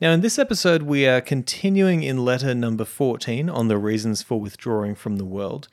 Now, in this episode, we are continuing in letter number 14 on the reasons for withdrawing from the world.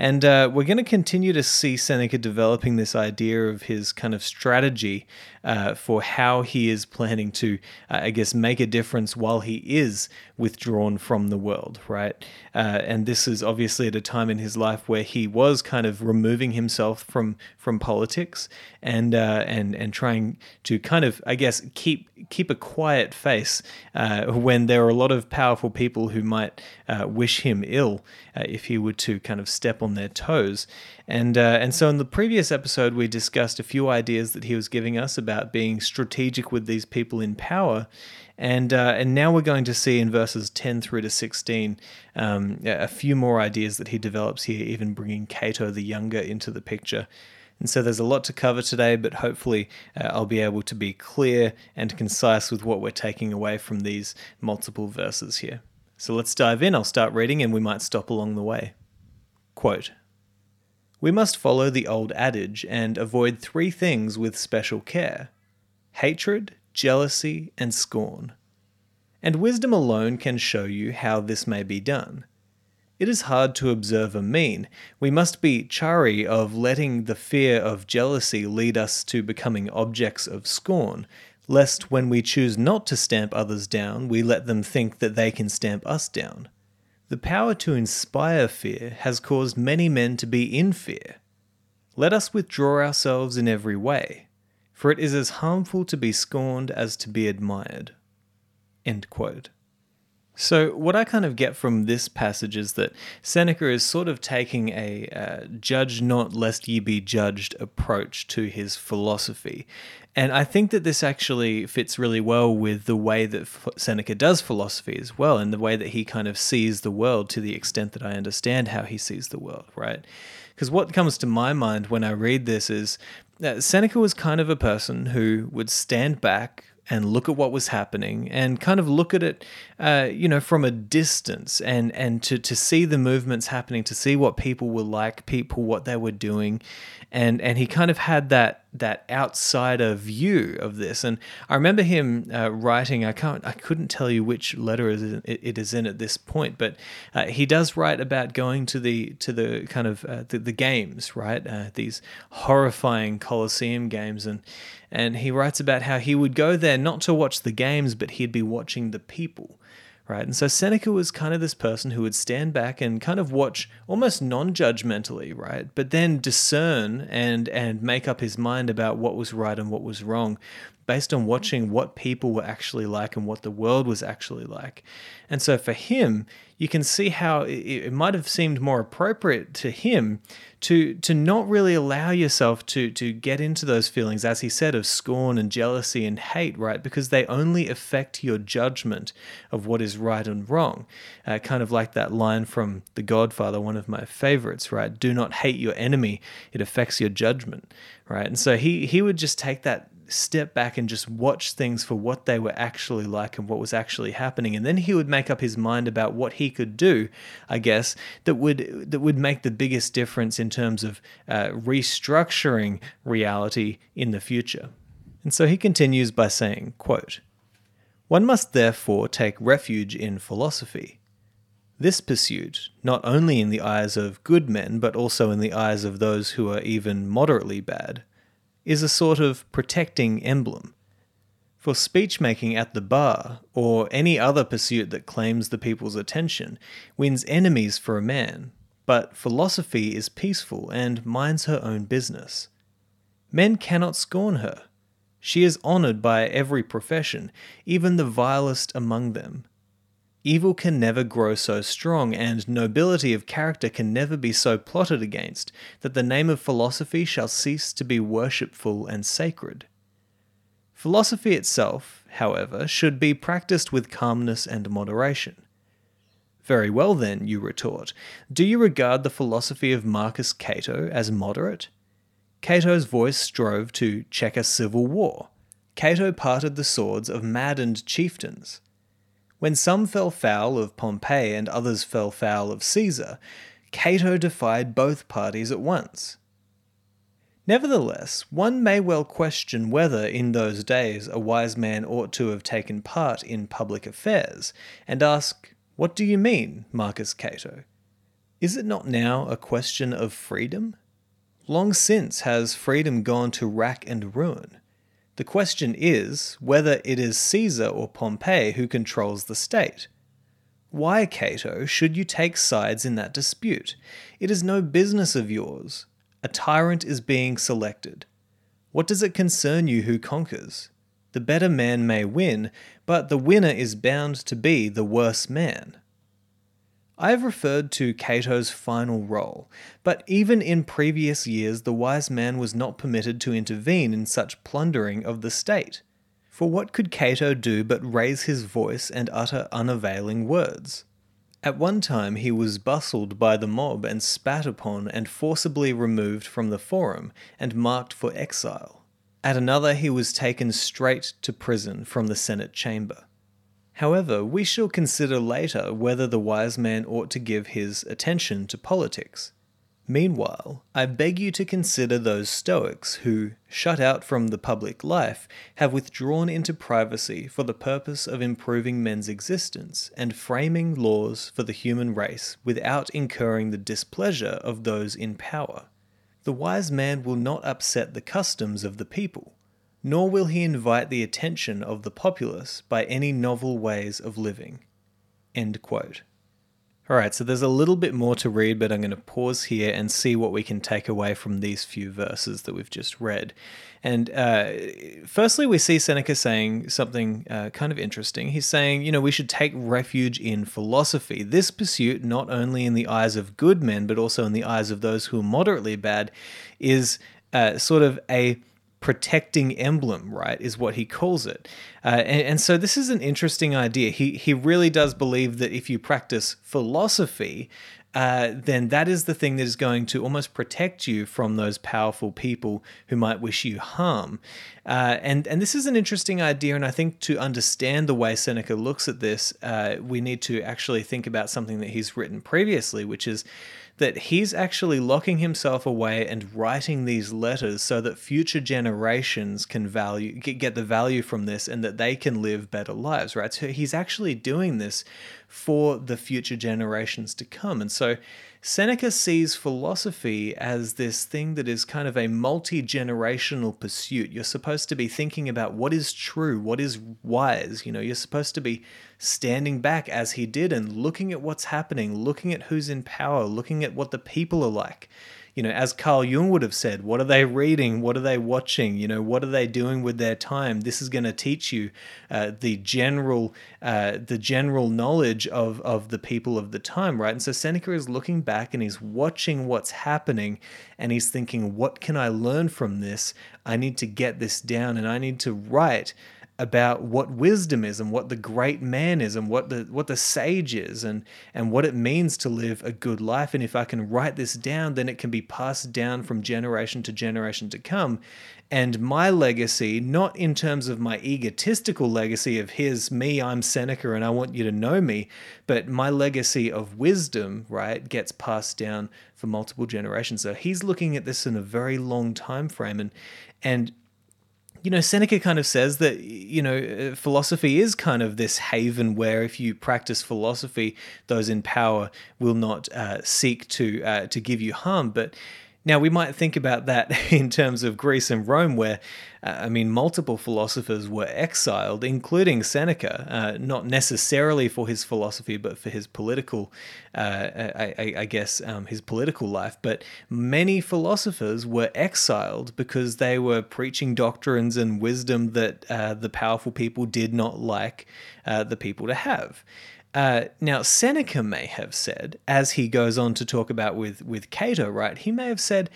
And uh, we're going to continue to see Seneca developing this idea of his kind of strategy uh, for how he is planning to, uh, I guess, make a difference while he is withdrawn from the world, right? Uh, and this is obviously at a time in his life where he was kind of removing himself from from politics and uh, and and trying to kind of, I guess, keep keep a quiet face uh, when there are a lot of powerful people who might wish him ill if he were to kind of step on on their toes. And uh, and so in the previous episode, we discussed a few ideas that he was giving us about being strategic with these people in power. And, uh, and now we're going to see in verses 10 through to 16 um, a few more ideas that he develops here, even bringing Cato the Younger into the picture. And so there's a lot to cover today, but hopefully uh, I'll be able to be clear and concise with what we're taking away from these multiple verses here. So let's dive in. I'll start reading and we might stop along the way. Quote, we must follow the old adage and avoid three things with special care hatred, jealousy, and scorn. And wisdom alone can show you how this may be done. It is hard to observe a mean. We must be chary of letting the fear of jealousy lead us to becoming objects of scorn, lest when we choose not to stamp others down, we let them think that they can stamp us down. The power to inspire fear has caused many men to be in fear. Let us withdraw ourselves in every way, for it is as harmful to be scorned as to be admired. So, what I kind of get from this passage is that Seneca is sort of taking a uh, judge not lest ye be judged approach to his philosophy. And I think that this actually fits really well with the way that Seneca does philosophy as well, and the way that he kind of sees the world to the extent that I understand how he sees the world, right? Because what comes to my mind when I read this is that Seneca was kind of a person who would stand back and look at what was happening and kind of look at it, uh, you know, from a distance and and to to see the movements happening, to see what people were like, people what they were doing, and and he kind of had that that outsider view of this. And I remember him uh, writing. I can't. I couldn't tell you which letter it is in at this point, but uh, he does write about going to the to the kind of uh, the, the games, right? Uh, these horrifying Colosseum games, and and he writes about how he would go there not to watch the games, but he'd be watching the people right? And so Seneca was kind of this person who would stand back and kind of watch almost non-judgmentally, right? But then discern and and make up his mind about what was right and what was wrong based on watching what people were actually like and what the world was actually like. And so for him, you can see how it, it might have seemed more appropriate to him to to not really allow yourself to to get into those feelings as he said of scorn and jealousy and hate right? Because they only affect your judgment of what is right and wrong. Uh, kind of like that line from the godfather one of my favorites right? Do not hate your enemy. It affects your judgment right? And so he he would just take that step back and just watch things for what they were actually like and what was actually happening. And then he would make up his mind about what he could do i guess that would that would make the biggest difference in terms of uh, restructuring reality in the future. And so he continues by saying quote one must therefore take refuge in philosophy. This pursuit, not only in the eyes of good men, but also in the eyes of those who are even moderately bad, is a sort of protecting emblem. For speech making at the bar, or any other pursuit that claims the people's attention, wins enemies for a man, but philosophy is peaceful and minds her own business. Men cannot scorn her. She is honoured by every profession, even the vilest among them. Evil can never grow so strong, and nobility of character can never be so plotted against, that the name of philosophy shall cease to be worshipful and sacred. Philosophy itself, however, should be practiced with calmness and moderation. Very well, then, you retort. Do you regard the philosophy of Marcus Cato as moderate? Cato's voice strove to check a civil war. Cato parted the swords of maddened chieftains. When some fell foul of Pompey and others fell foul of Caesar, Cato defied both parties at once. Nevertheless, one may well question whether in those days a wise man ought to have taken part in public affairs, and ask, What do you mean, Marcus Cato? Is it not now a question of freedom? Long since has freedom gone to rack and ruin. The question is whether it is Caesar or Pompey who controls the state. Why, Cato, should you take sides in that dispute? It is no business of yours. A tyrant is being selected. What does it concern you who conquers? The better man may win, but the winner is bound to be the worse man. I have referred to Cato's final role, but even in previous years the wise man was not permitted to intervene in such plundering of the state. For what could Cato do but raise his voice and utter unavailing words? At one time he was bustled by the mob and spat upon and forcibly removed from the forum and marked for exile. At another he was taken straight to prison from the Senate chamber. However, we shall consider later whether the wise man ought to give his attention to politics. Meanwhile, I beg you to consider those Stoics who, shut out from the public life, have withdrawn into privacy for the purpose of improving men's existence and framing laws for the human race without incurring the displeasure of those in power. The wise man will not upset the customs of the people, nor will he invite the attention of the populace by any novel ways of living. End quote. All right, so there's a little bit more to read, but I'm going to pause here and see what we can take away from these few verses that we've just read. And uh, firstly, we see Seneca saying something uh, kind of interesting. He's saying, you know, we should take refuge in philosophy. This pursuit, not only in the eyes of good men, but also in the eyes of those who are moderately bad, is uh, sort of a protecting emblem, right, is what he calls it. Uh, and, and, so this is an interesting idea. He, he really does believe that if you practice philosophy, uh, then that is the thing that is going to almost protect you from those powerful people who might wish you harm. Uh, and, and this is an interesting idea. And I think to understand the way Seneca looks at this, uh, we need to actually think about something that he's written previously, which is that he's actually locking himself away and writing these letters so that future generations can value get the value from this and that they can live better lives right? So he's actually doing this for the future generations to come. And so Seneca sees philosophy as this thing that is kind of a multi generational pursuit. You're supposed to be thinking about what is true, what is wise. You know, you're supposed to be standing back as he did and looking at what's happening, looking at who's in power, looking at what the people are like you know, as Carl Jung would have said, what are they reading? What are they watching? You know, what are they doing with their time? This is going to teach you uh, the general, uh, the general knowledge of of the people of the time, right? And so Seneca is looking back and he's watching what's happening, and he's thinking, what can I learn from this? I need to get this down, and I need to write about what wisdom is and what the great man is and what the what the sage is and and what it means to live a good life. And if I can write this down then it can be passed down from generation to generation to come. And my legacy not in terms of my egotistical legacy of here's me I'm Seneca and I want you to know me but my legacy of wisdom right gets passed down for multiple generations. So he's looking at this in a very long time frame. And and you know, Seneca kind of says that, you know, uh, philosophy is kind of this haven where if you practice philosophy, those in power will not uh, seek to uh, to give you harm. But now, we might think about that in terms of Greece and Rome, where, uh, I mean, multiple philosophers were exiled, including Seneca, uh, not necessarily for his philosophy, but for his political, uh, I, I, guess, um, his political life. But many philosophers were exiled because they were preaching doctrines and wisdom that uh, the powerful people did not like uh, the people to have. Uh, now, Seneca may have said, as he goes on to talk about with, with Cato, right? He may have said,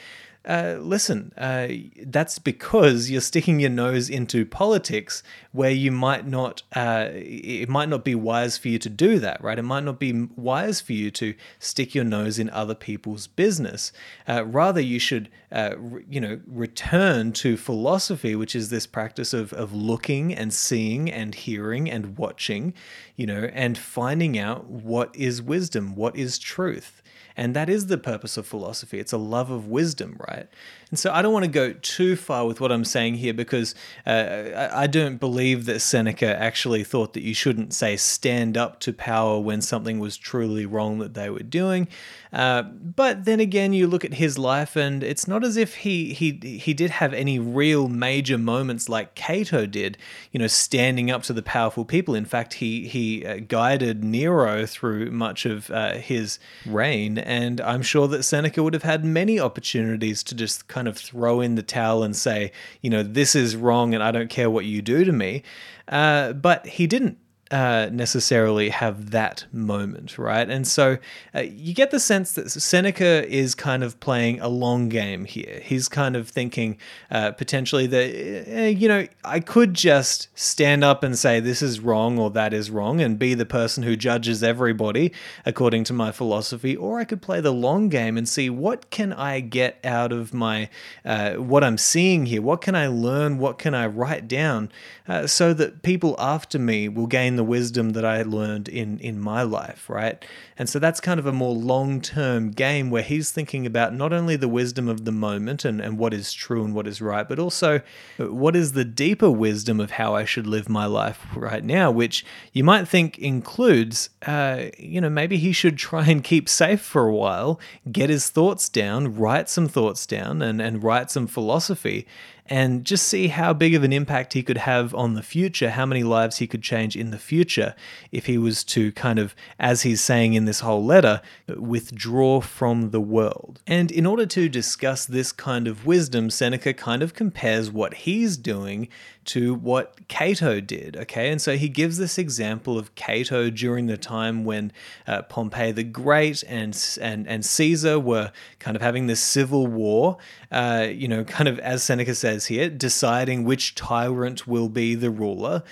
uh, listen, uh, that's because you're sticking your nose into politics where you might not, uh, it might not be wise for you to do that, right? It might not be wise for you to stick your nose in other people's business. Uh, rather, you should, uh, you know, return to philosophy, which is this practice of, of looking and seeing and hearing and watching, you know, and finding out what is wisdom, what is truth. And that is the purpose of philosophy. It's a love of wisdom, right? And so I don't want to go too far with what I'm saying here because uh, I don't believe that Seneca actually thought that you shouldn't, say, stand up to power when something was truly wrong that they were doing. Uh, but then again, you look at his life, and it's not as if he he he did have any real major moments like Cato did, you know, standing up to the powerful people. In fact, he he uh, guided Nero through much of uh, his reign, and I'm sure that Seneca would have had many opportunities to just kind of throw in the towel and say, you know, this is wrong, and I don't care what you do to me. Uh, but he didn't uh, necessarily have that moment, right? And so uh, you get the sense that Seneca is kind of playing a long game here. He's kind of thinking uh, potentially that, eh, you know, I could just stand up and say this is wrong or that is wrong and be the person who judges everybody according to my philosophy, or I could play the long game and see what can I get out of my uh, what I'm seeing here. What can I learn? What can I write down uh, so that people after me will gain the wisdom that I learned in in my life, right? And so that's kind of a more long term game where he's thinking about not only the wisdom of the moment and, and what is true and what is right, but also uh, what is the deeper wisdom of how I should live my life right now, which you might think includes, uh, you know, maybe he should try and keep safe for a while, get his thoughts down, write some thoughts down, and, and write some philosophy and just see how big of an impact he could have on the future, how many lives he could change in the future if he was to kind of, as he's saying in this whole letter, withdraw from the world. And in order to discuss this kind of wisdom, Seneca kind of compares what he's doing to what Cato did. Okay, and so he gives this example of Cato during the time when uh, Pompey the Great and and and Caesar were kind of having this civil war. Uh, you know, kind of as Seneca says here, deciding which tyrant will be the ruler,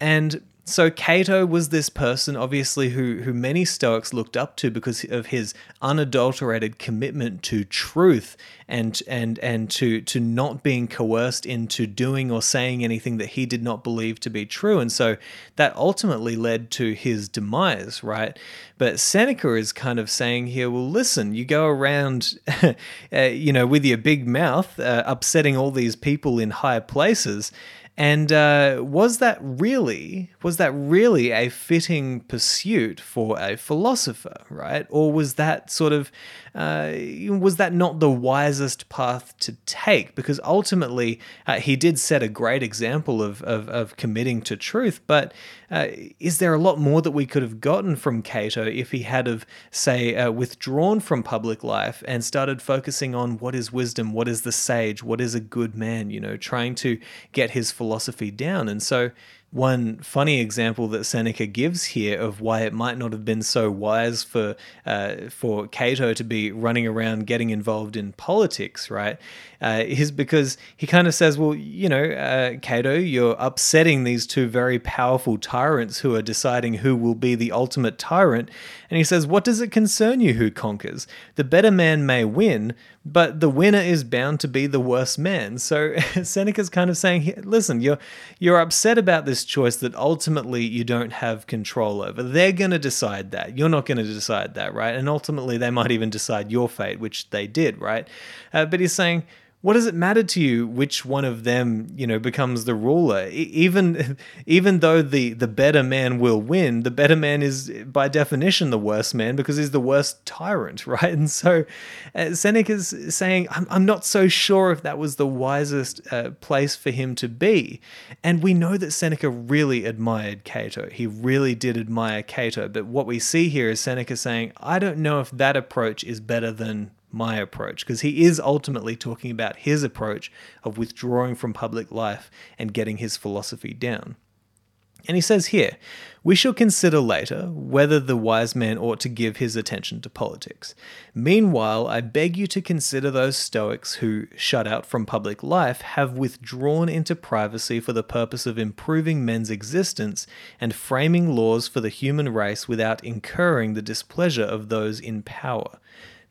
and so Cato was this person, obviously, who who many Stoics looked up to because of his unadulterated commitment to truth and and and to to not being coerced into doing or saying anything that he did not believe to be true. And so that ultimately led to his demise, right? But Seneca is kind of saying here, well, listen, you go around, uh, you know, with your big mouth, uh, upsetting all these people in high places and uh, was that really was that really a fitting pursuit for a philosopher, right? Or was that sort of uh, was that not the wisest path to take? Because ultimately, uh, he did set a great example of, of, of committing to truth. But uh, is there a lot more that we could have gotten from Cato if he had of, say, uh, withdrawn from public life and started focusing on what is wisdom, what is the sage, what is a good man? You know, trying to get his philosophy down. And so one funny example that Seneca gives here of why it might not have been so wise for uh, for Cato to be running around getting involved in politics, right, uh, is because he kind of says, well, you know, uh, Cato, you're upsetting these two very powerful tyrants who are deciding who will be the ultimate tyrant, and he says, what does it concern you who conquers? The better man may win, but the winner is bound to be the worse man. So Seneca's kind of saying, listen, you're you're upset about this choice that ultimately you don't have control over. They're going to decide that. You're not going to decide that, right? And ultimately they might even decide your fate, which they did, right? Uh, but he's saying, what does it matter to you which one of them you know becomes the ruler? Even even though the the better man will win the better man is by definition the worst man because he's the worst tyrant right? And so uh, seneca's saying I'm, I'm not so sure if that was the wisest uh, place for him to be. And we know that seneca really admired cato. He really did admire cato. But what we see here is seneca saying i don't know if that approach is better than my approach because he is ultimately talking about his approach of withdrawing from public life and getting his philosophy down. And he says here, we shall consider later whether the wise man ought to give his attention to politics. Meanwhile, I beg you to consider those Stoics who, shut out from public life, have withdrawn into privacy for the purpose of improving men's existence and framing laws for the human race without incurring the displeasure of those in power.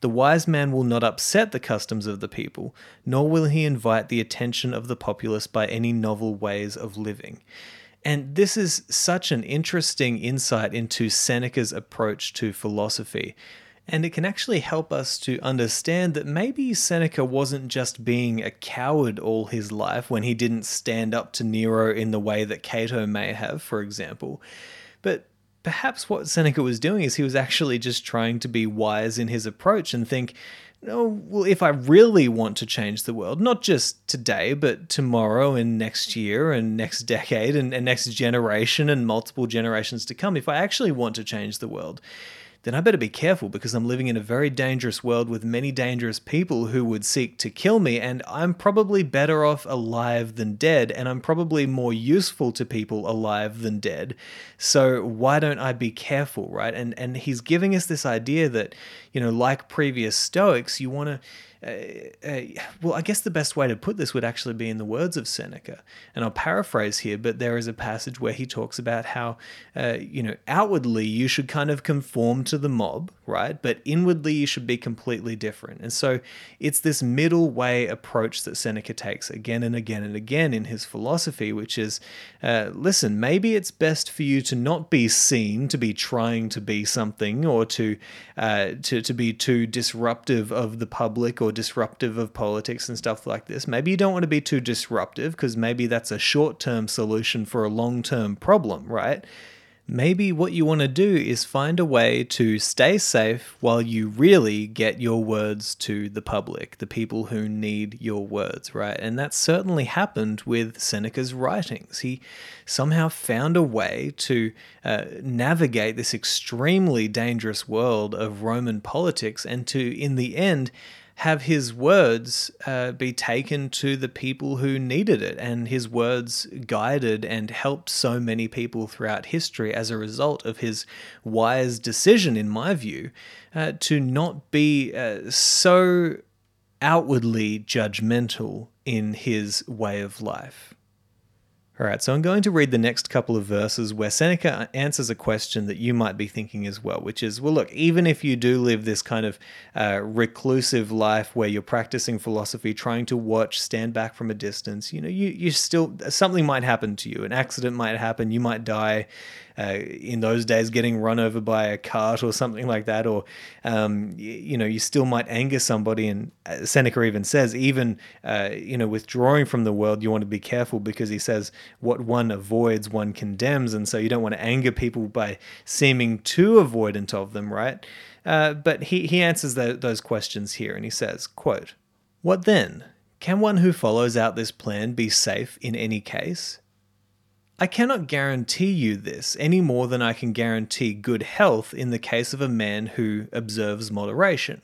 The wise man will not upset the customs of the people, nor will he invite the attention of the populace by any novel ways of living. And this is such an interesting insight into Seneca's approach to philosophy. And it can actually help us to understand that maybe Seneca wasn't just being a coward all his life when he didn't stand up to Nero in the way that Cato may have, for example. But perhaps what Seneca was doing is he was actually just trying to be wise in his approach and think, oh, well, if I really want to change the world, not just today, but tomorrow and next year and next decade and, and next generation and multiple generations to come, if I actually want to change the world, then I better be careful because I'm living in a very dangerous world with many dangerous people who would seek to kill me, and I'm probably better off alive than dead, and I'm probably more useful to people alive than dead. So why don't I be careful, right? And and he's giving us this idea that, you know, like previous Stoics, you want to uh, uh, well, I guess the best way to put this would actually be in the words of Seneca. And I'll paraphrase here, but there is a passage where he talks about how, uh, you know, outwardly you should kind of conform to the mob, right? But inwardly you should be completely different. And so it's this middle way approach that Seneca takes again and again and again in his philosophy, which is uh, listen, maybe it's best for you to not be seen to be trying to be something or to, uh, to, to be too disruptive of the public or disruptive of politics and stuff like this. Maybe you don't want to be too disruptive because maybe that's a short term solution for a long term problem, right? Maybe what you want to do is find a way to stay safe while you really get your words to the public, the people who need your words, right? And that certainly happened with Seneca's writings. He somehow found a way to uh, navigate this extremely dangerous world of Roman politics and to, in the end, have his words uh, be taken to the people who needed it, and his words guided and helped so many people throughout history as a result of his wise decision, in my view, uh, to not be uh, so outwardly judgmental in his way of life. All right, so I'm going to read the next couple of verses where Seneca answers a question that you might be thinking as well, which is well, look, even if you do live this kind of uh, reclusive life where you're practicing philosophy, trying to watch, stand back from a distance, you know, you, you still, something might happen to you. An accident might happen, you might die uh, in those days getting run over by a cart or something like that, or um, you, you, know you still might anger somebody. And uh, Seneca even says, even uh, you know withdrawing from the world, you want to be careful because he says what one avoids, one condemns, and so you don't want to anger people by seeming too avoidant of them, right? Uh, but he he answers the, those questions here, and he says, "quote What then?" Can one who follows out this plan be safe in any case? I cannot guarantee you this any more than I can guarantee good health in the case of a man who observes moderation,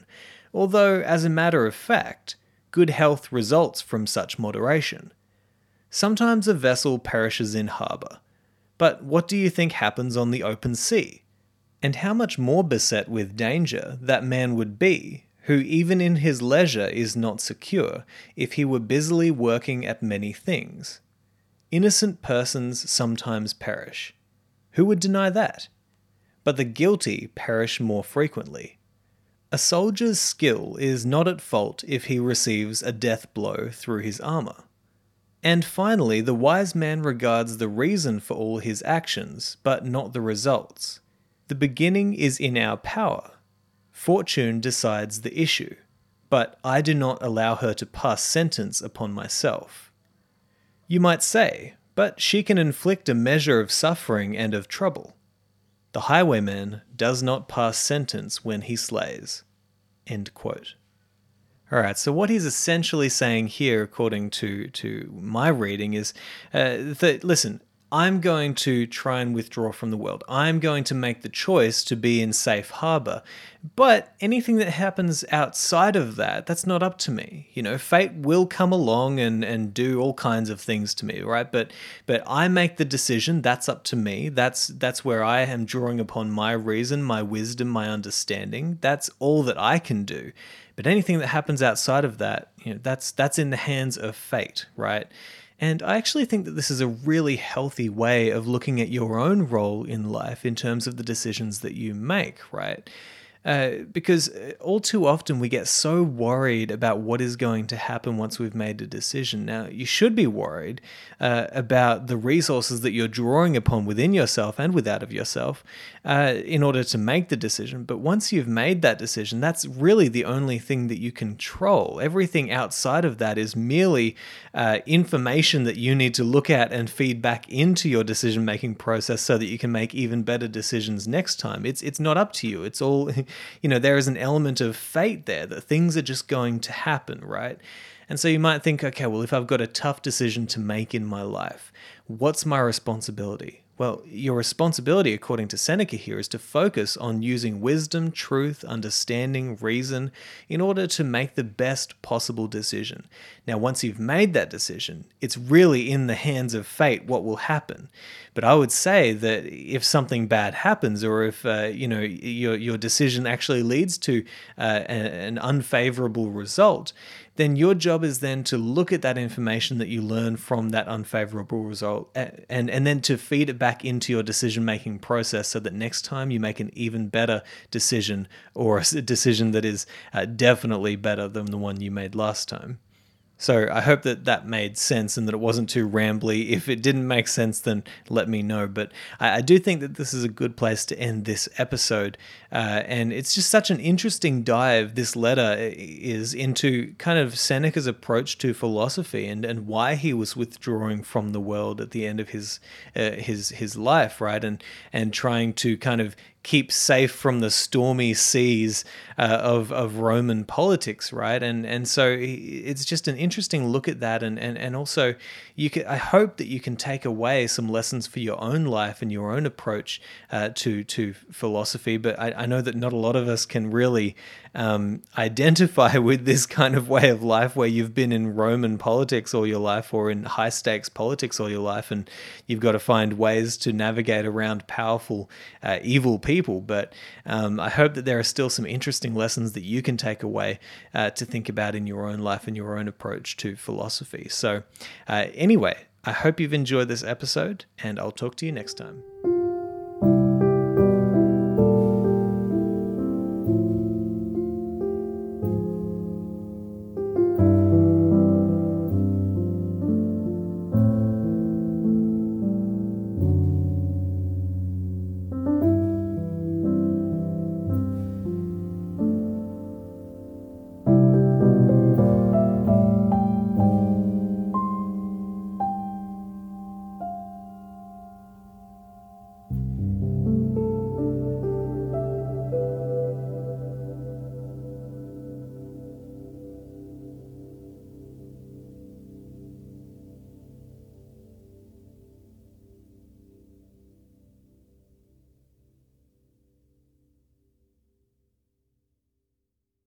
although, as a matter of fact, good health results from such moderation. Sometimes a vessel perishes in harbour, but what do you think happens on the open sea? And how much more beset with danger that man would be, who even in his leisure is not secure, if he were busily working at many things. Innocent persons sometimes perish. Who would deny that? But the guilty perish more frequently. A soldier's skill is not at fault if he receives a death blow through his armour. And finally, the wise man regards the reason for all his actions, but not the results. The beginning is in our power. Fortune decides the issue, but I do not allow her to pass sentence upon myself. You might say, but she can inflict a measure of suffering and of trouble. The highwayman does not pass sentence when he slays. End quote. All right, so what he's essentially saying here, according to, to my reading, is uh, that listen, I'm going to try and withdraw from the world. I'm going to make the choice to be in safe harbor. But anything that happens outside of that, that's not up to me. You know, fate will come along and, and do all kinds of things to me, right? But but I make the decision, that's up to me. That's that's where I am drawing upon my reason, my wisdom, my understanding. That's all that I can do. But anything that happens outside of that, you know, that's that's in the hands of fate, right? And I actually think that this is a really healthy way of looking at your own role in life in terms of the decisions that you make, right? Uh, because uh, all too often we get so worried about what is going to happen once we've made a decision. Now, you should be worried uh, about the resources that you're drawing upon within yourself and without of yourself uh, in order to make the decision. But once you've made that decision, that's really the only thing that you control. Everything outside of that is merely uh, information that you need to look at and feed back into your decision making process so that you can make even better decisions next time. It's it's not up to you. It's all you know, there is an element of fate there that things are just going to happen, right? And so you might think, okay, well, if I've got a tough decision to make in my life, what's my responsibility? Well, your responsibility, according to Seneca here, is to focus on using wisdom, truth, understanding, reason in order to make the best possible decision. Now, once you've made that decision, it's really in the hands of fate what will happen. But I would say that if something bad happens, or if uh, you know your your decision actually leads to uh, an unfavorable result, then your job is then to look at that information that you learn from that unfavorable result and, and then to feed it back into your decision making process so that next time you make an even better decision or a decision that is uh, definitely better than the one you made last time. So I hope that that made sense and that it wasn't too rambly. If it didn't make sense, then let me know. But I, I do think that this is a good place to end this episode. Uh, and it's just such an interesting dive, this letter is into kind of Seneca's approach to philosophy and, and why he was withdrawing from the world at the end of his uh, his his life, right? And and trying to kind of keep safe from the stormy seas uh, of of Roman politics, right? And and so it's just an interesting look at that, and and and also you can. I hope that you can take away some lessons for your own life and your own approach uh, to to philosophy. But I, I know that not a lot of us can really um, identify with this kind of way of life where you've been in Roman politics all your life or in high stakes politics all your life, and you've got to find ways to navigate around powerful, uh, evil people. But um, I hope that there are still some interesting lessons that you can take away uh, to think about in your own life and your own approach to philosophy. So, uh, anyway, I hope you've enjoyed this episode, and I'll talk to you next time.